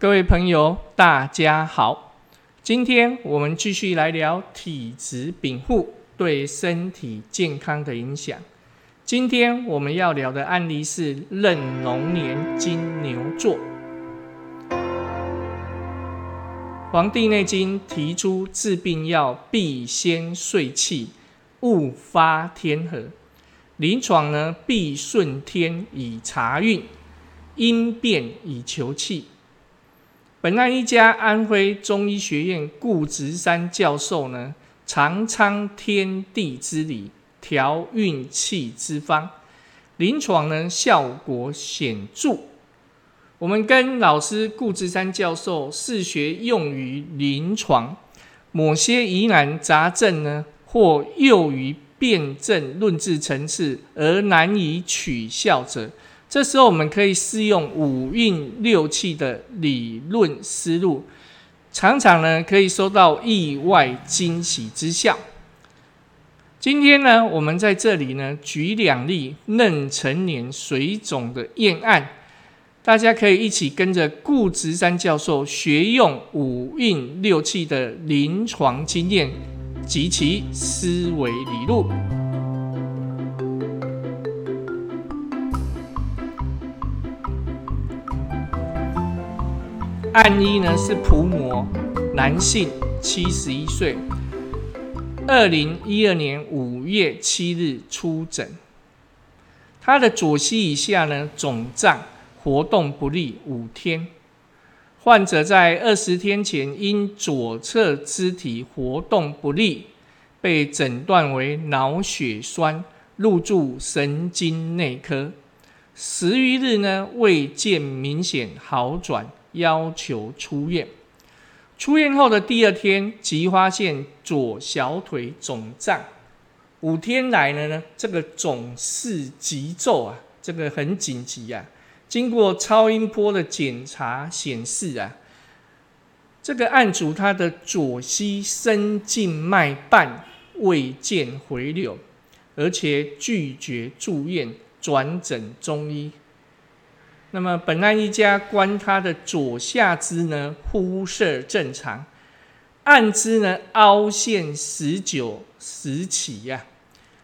各位朋友，大家好。今天我们继续来聊体质禀赋对身体健康的影响。今天我们要聊的案例是壬龙年金牛座。《黄帝内经》提出治病要必先顺气，勿发天和。临床呢，必顺天以察运，因变以求气。本案一家安徽中医学院顾直山教授呢，常昌天地之理，调运气之方，临床呢效果显著。我们跟老师顾直山教授试学用于临床，某些疑难杂症呢，或囿于辩证论治层次而难以取效者。这时候，我们可以适用五运六气的理论思路，常常呢可以收到意外惊喜之效。今天呢，我们在这里呢举两例嫩成年水肿的验案，大家可以一起跟着顾直山教授学用五运六气的临床经验及其思维理路。案一呢是蒲某，男性，七十一岁，二零一二年五月七日出诊。他的左膝以下呢肿胀，活动不利五天。患者在二十天前因左侧肢体活动不利，被诊断为脑血栓，入住神经内科。十余日呢未见明显好转。要求出院。出院后的第二天，即发现左小腿肿胀。五天来了呢，这个肿势急骤啊，这个很紧急啊。经过超音波的检查显示啊，这个案主他的左膝深静脉瓣未见回流，而且拒绝住院，转诊中医。那么本案一家观他的左下肢呢，肤色正常，按肢呢凹陷十九时起呀，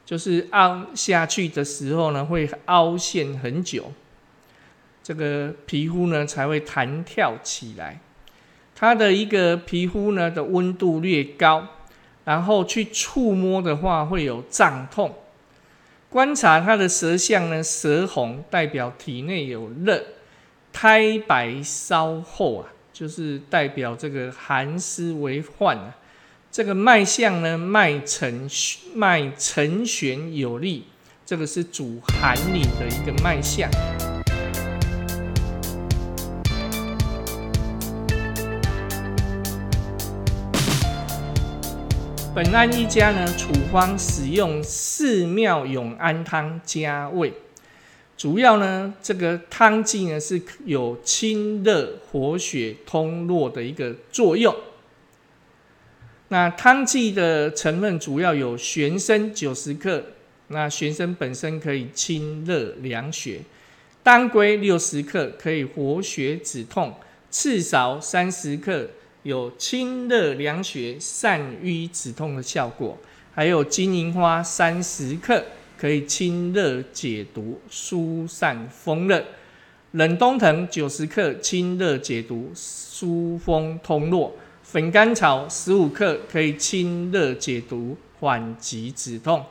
就是凹下去的时候呢，会凹陷很久，这个皮肤呢才会弹跳起来。他的一个皮肤呢的温度略高，然后去触摸的话会有胀痛。观察他的舌象呢，舌红代表体内有热，苔白稍厚啊，就是代表这个寒湿为患啊。这个脉象呢，脉沉脉沉弦有力，这个是主寒里的一个脉象。本案一家呢，处方使用四妙永安汤加味，主要呢，这个汤剂呢是有清热活血通络的一个作用。那汤剂的成分主要有玄参九十克，那玄参本身可以清热凉血；当归六十克可以活血止痛；赤芍三十克。有清热凉血、散瘀止痛的效果，还有金银花三十克，可以清热解毒、疏散风热；冷冬藤九十克，清热解毒、疏风通络；粉甘草十五克，可以清热解毒、缓急止痛。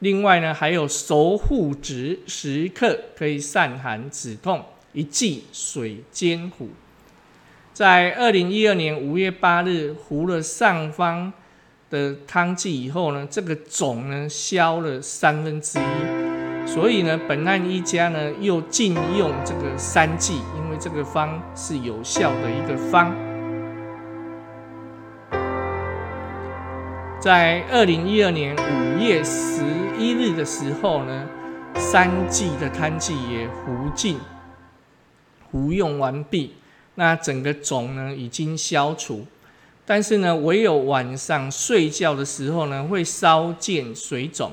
另外呢，还有熟护子十克，可以散寒止痛。一剂水煎糊。在二零一二年五月八日糊了上方的汤剂以后呢，这个肿呢消了三分之一，所以呢，本案一家呢又禁用这个三剂，因为这个方是有效的一个方。在二零一二年五月十一日的时候呢，三剂的汤剂也糊尽，服用完毕。那整个肿呢已经消除，但是呢，唯有晚上睡觉的时候呢，会稍见水肿。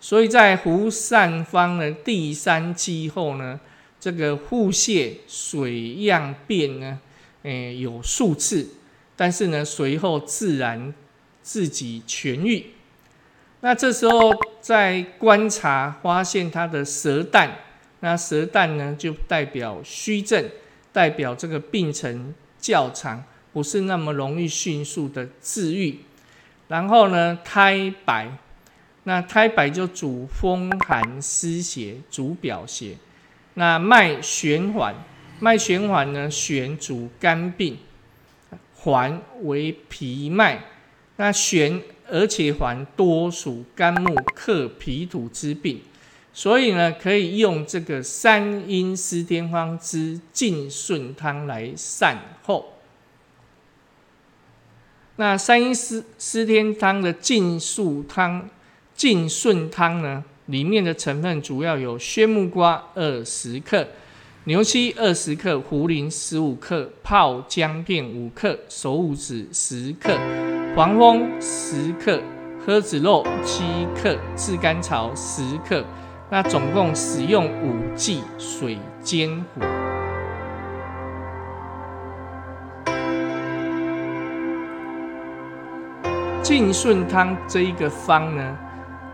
所以在胡散方的第三剂后呢，这个腹泻水样变呢，诶有数次，但是呢随后自然自己痊愈。那这时候在观察发现他的舌淡，那舌淡呢就代表虚症，代表这个病程较长，不是那么容易迅速的治愈。然后呢苔白。那胎白就主风寒湿邪，主表邪。那脉弦缓，脉弦缓呢，弦主肝病，缓为脾脉。那弦而且缓，多属肝木克脾土之病，所以呢，可以用这个三阴司天方之净顺汤来善后。那三阴司司天汤的净素汤。净顺汤呢，里面的成分主要有宣木瓜二十克、牛膝二十克、茯苓十五克、泡姜片五克、手五子十克、黄蜂十克、诃子肉七克、炙甘草十克。那总共使用五剂，水煎糊。净顺汤这一个方呢？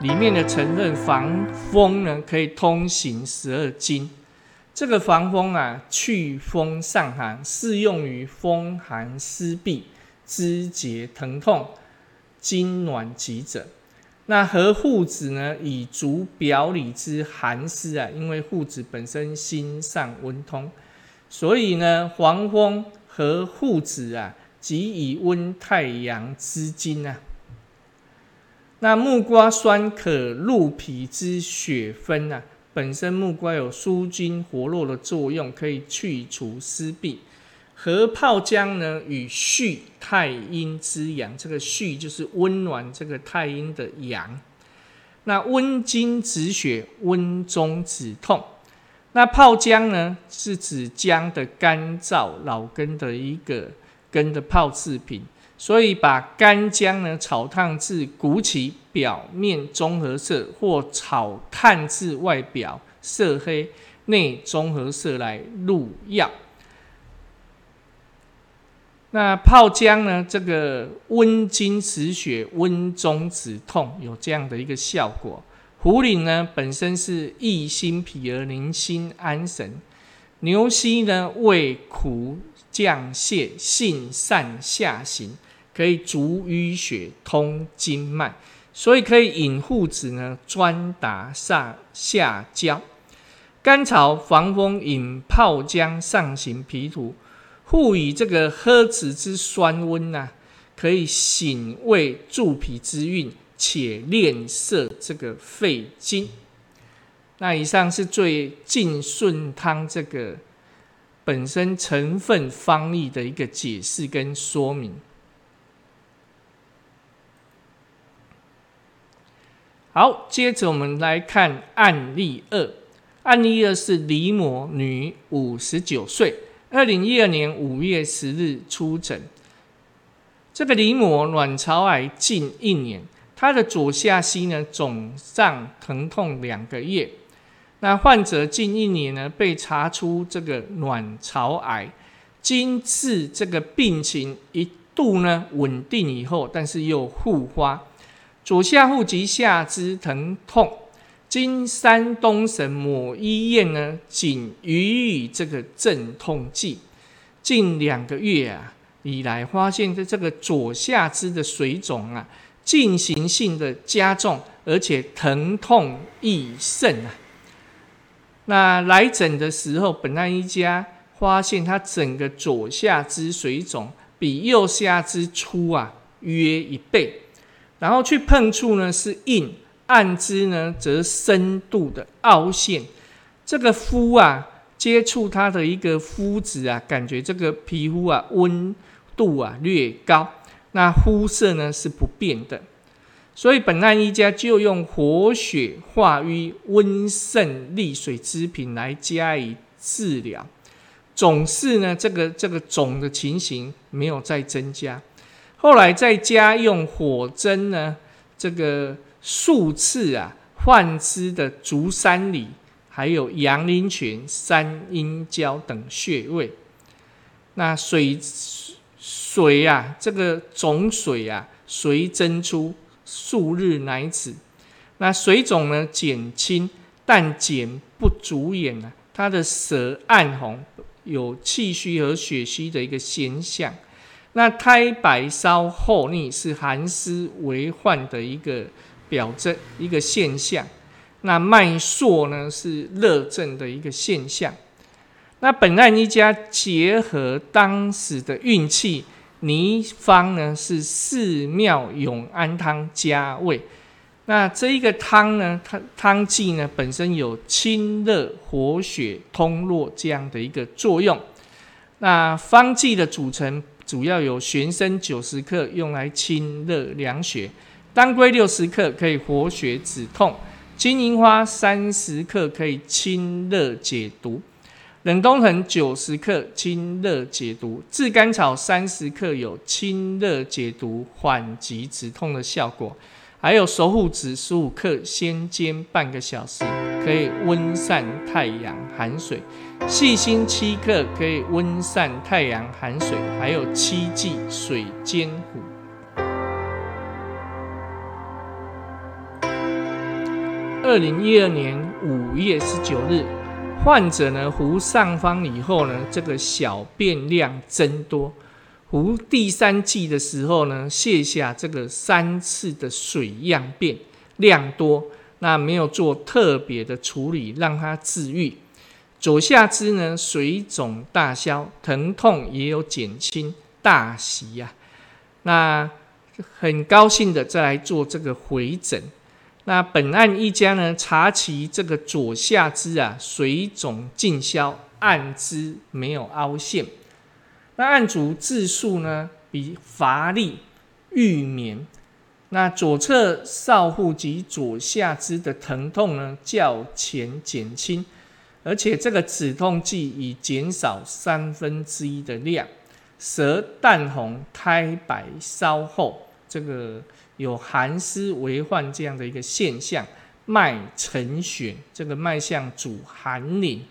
里面的成分防风呢，可以通行十二经。这个防风啊，祛风散寒，适用于风寒湿痹、肢节疼痛、痉挛急者。那和附子呢，以足表里之寒湿啊，因为附子本身心上温通，所以呢，黄蜂和附子啊，即以温太阳之经啊。那木瓜酸可入脾之血分啊，本身木瓜有舒筋活络的作用，可以去除湿痹。和泡姜呢，与煦太阴之阳，这个煦就是温暖这个太阴的阳。那温经止血，温中止痛。那泡姜呢，是指姜的干燥老根的一个根的泡制品。所以把干姜呢炒烫至鼓起，表面棕褐色，或炒炭至外表色黑，内棕褐色来入药。那泡姜呢，这个温经止血、温中止痛，有这样的一个效果。茯苓呢，本身是益心脾而宁心安神。牛膝呢，味苦降泻，性善下行。可以逐淤血、通经脉，所以可以引护子呢，专打上下焦。甘草防风，引泡姜上行脾土，赋予这个喝子之酸温呐，可以醒胃助脾之运，且练摄这个肺经。那以上是最净顺汤这个本身成分方义的一个解释跟说明。好，接着我们来看案例二。案例二是李某女，五十九岁，二零一二年五月十日出诊。这个李某卵巢癌近一年，她的左下膝呢肿胀疼痛两个月。那患者近一年呢被查出这个卵巢癌，经治这个病情一度呢稳定以后，但是又复发。左下腹及下肢疼痛，经山东省某医院呢，仅予以这个镇痛剂。近两个月啊以来，发现的这个左下肢的水肿啊，进行性的加重，而且疼痛益甚啊。那来诊的时候，本案一家发现他整个左下肢水肿比右下肢粗啊约一倍。然后去碰触呢是硬，暗之呢则深度的凹陷。这个肤啊，接触它的一个肤质啊，感觉这个皮肤啊温度啊略高，那肤色呢是不变的。所以本案一家就用活血化瘀、温肾利水之品来加以治疗，总是呢这个这个肿的情形没有再增加。后来再加用火针呢，这个数次啊，换之的足三里，还有阳陵泉、三阴交等穴位。那水水啊，这个肿水啊，随蒸出，数日乃止。那水肿呢减轻，但减不足眼啊，它的舌暗红，有气虚和血虚的一个现象。那苔白稍厚腻，是寒湿为患的一个表征，一个现象。那脉数呢，是热症的一个现象。那本案一家结合当时的运气，泥方呢是寺庙永安汤加味。那这一个汤呢，它汤剂呢本身有清热活血、通络这样的一个作用。那方剂的组成。主要有玄参九十克，用来清热凉血；当归六十克，可以活血止痛；金银花三十克，可以清热解毒；冷冬藤九十克，清热解毒；炙甘草三十克，有清热解毒、缓急止痛的效果。还有熟护子十五克，先煎半个小时，可以温散太阳寒水；细心七克，可以温散太阳寒水。还有七剂水煎糊。二零一二年五月十九日，患者呢服上方以后呢，这个小便量增多。服第三剂的时候呢，泻下这个三次的水样便量多，那没有做特别的处理，让它治愈。左下肢呢水肿大消，疼痛也有减轻，大喜呀。那很高兴的再来做这个回诊。那本案一家呢查其这个左下肢啊水肿尽消，按肢没有凹陷。那案主自述呢，比乏力、欲眠。那左侧少腹及左下肢的疼痛呢，较前减轻，而且这个止痛剂已减少三分之一的量。舌淡红，苔白稍厚，这个有寒湿为患这样的一个现象。脉沉血，这个脉象主寒凝。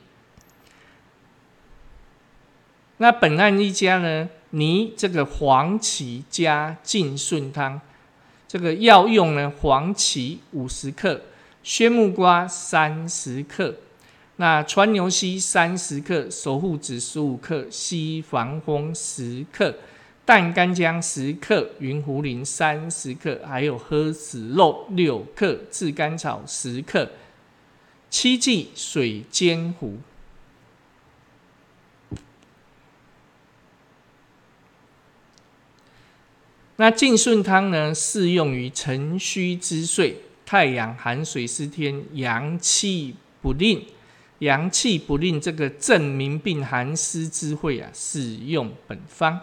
那本案一家呢，泥这个黄芪加净顺汤，这个药用呢，黄芪五十克，宣木瓜三十克，那川牛膝三十克，熟护子十五克，西防风十克，淡干姜十克，云茯苓三十克，还有诃子肉六克，炙甘草十克，七剂水煎糊。那净顺汤呢，适用于辰虚之岁，太阳寒水失天，阳气不令，阳气不令这个正民病寒湿之会啊，使用本方。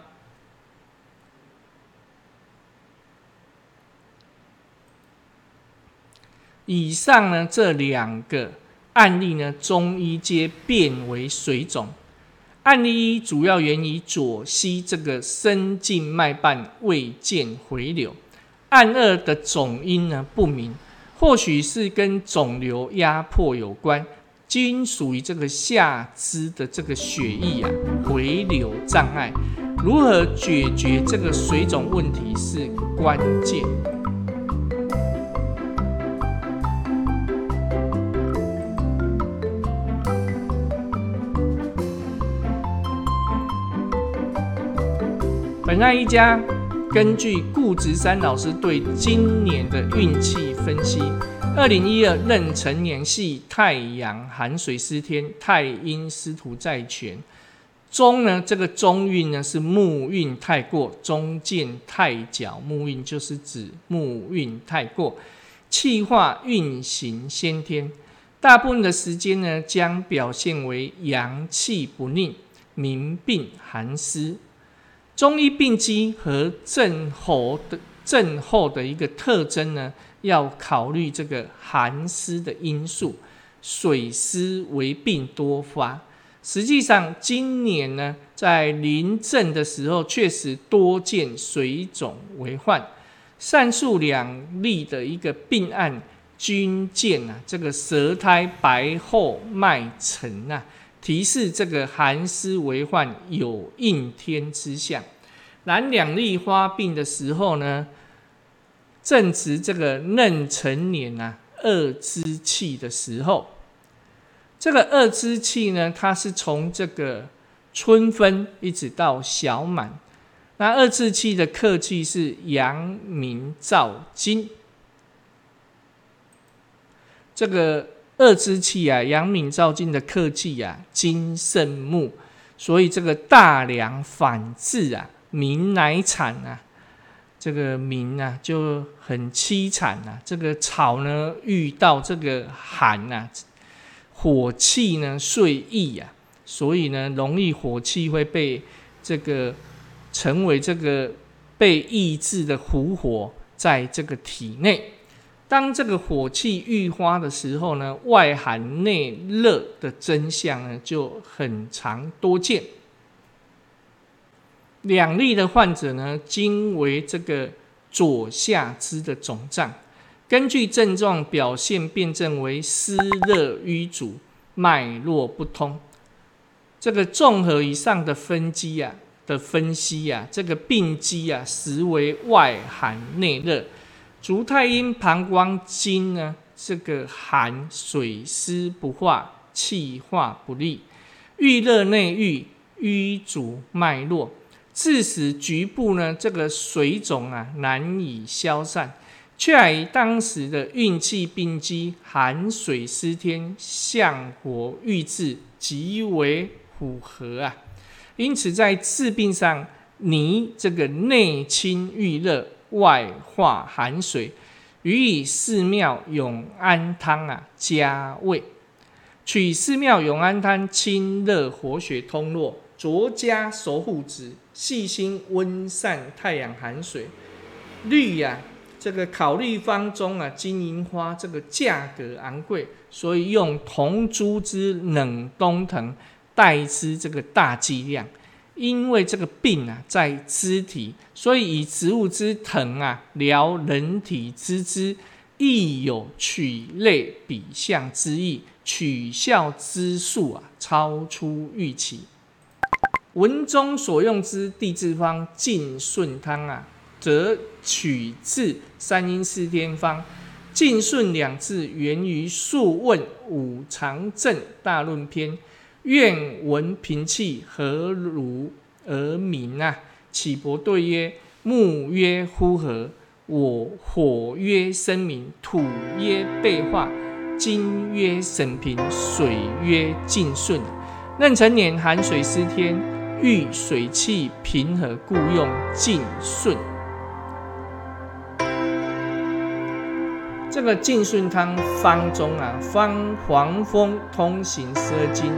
以上呢这两个案例呢，中医皆变为水肿。案例一主要源于左膝这个深静脉瓣未见回流，案二的总因呢不明，或许是跟肿瘤压迫有关，均属于这个下肢的这个血液啊回流障碍，如何解决这个水肿问题是关键。本案一家根据顾植山老师对今年的运气分析，二零一二壬辰年系太阳寒水失天，太阴司徒在权。中呢，这个中运呢是木运太过，中见太角。木运就是指木运太过，气化运行先天，大部分的时间呢将表现为阳气不宁，民病寒湿。中医病机和症候的症候的一个特征呢，要考虑这个寒湿的因素，水湿为病多发。实际上，今年呢，在临症的时候，确实多见水肿为患。上述两例的一个病案均见啊，这个舌苔白厚，脉沉啊。提示这个寒湿为患，有应天之象。然两粒花病的时候呢，正值这个嫩成年啊，二之气的时候。这个二之气呢，它是从这个春分一直到小满。那二之气的客气是阳明燥金。这个二之气啊，阳明燥金的客气啊，金胜木，所以这个大梁反制啊。民乃惨啊，这个民啊就很凄惨呐。这个草呢遇到这个寒呐，火气呢遂抑呀，所以呢容易火气会被这个成为这个被抑制的湖火在这个体内。当这个火气愈发的时候呢，外寒内热的真相呢就很常多见。两例的患者呢，均为这个左下肢的肿胀，根据症状表现辨证为湿热瘀阻，脉络不通。这个综合以上的分析啊的分析啊，这个病机啊实为外寒内热。足太阴膀胱经呢，这个寒水湿不化，气化不利，郁热内郁，瘀阻脉络。致使局部呢，这个水肿啊难以消散，却与当时的运气病机寒水湿天相火郁滞极为符合啊。因此在治病上，你这个内清郁热，外化寒水，予以寺庙永安汤啊加味，取寺庙永安汤清热活血通络，酌加熟护子。细心温散太阳寒水，绿呀，这个考虑方中啊，金银花这个价格昂贵，所以用铜珠之冷冬藤代之这个大剂量。因为这个病啊在肢体，所以以植物之藤啊疗人体之肢，亦有取类比象之意，取效之术啊超出预期。文中所用之地治方晋顺汤啊，则取自三阴四天方。晋顺两字源于《素问·五常正大论篇》，愿闻平气何如而明啊？启伯对曰：木曰呼和，我火曰生明，土曰备化，金曰审平，水曰晋顺。壬辰年寒水湿天。遇水气平和，故用晋顺。这个晋顺汤方中啊，方黄风通行十二经，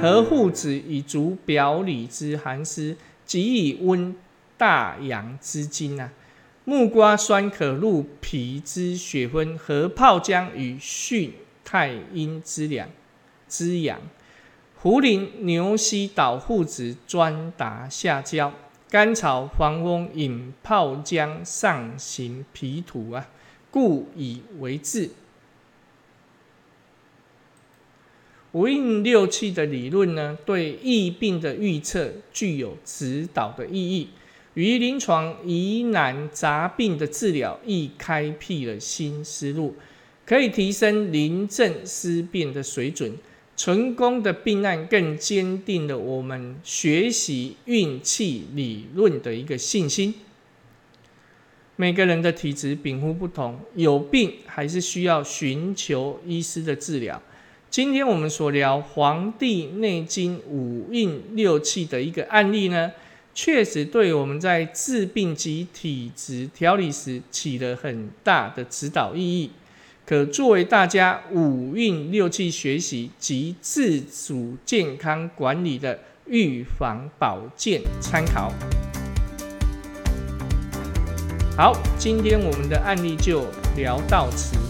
和护子以足表里之寒湿，及以温大阳之经啊。木瓜酸可入脾之血分，何泡姜与训太阴之凉之阳。胡苓牛膝导护子专达下焦，甘草黄翁引泡姜上行脾土啊，故以为治。五运六气的理论呢，对疫病的预测具有指导的意义，于临床疑难杂病的治疗亦开辟了新思路，可以提升临症思辨的水准。成功的病案更坚定了我们学习运气理论的一个信心。每个人的体质禀赋不同，有病还是需要寻求医师的治疗。今天我们所聊《黄帝内经》五运六气的一个案例呢，确实对我们在治病及体质调理时起了很大的指导意义。可作为大家五运六气学习及自主健康管理的预防保健参考。好，今天我们的案例就聊到此。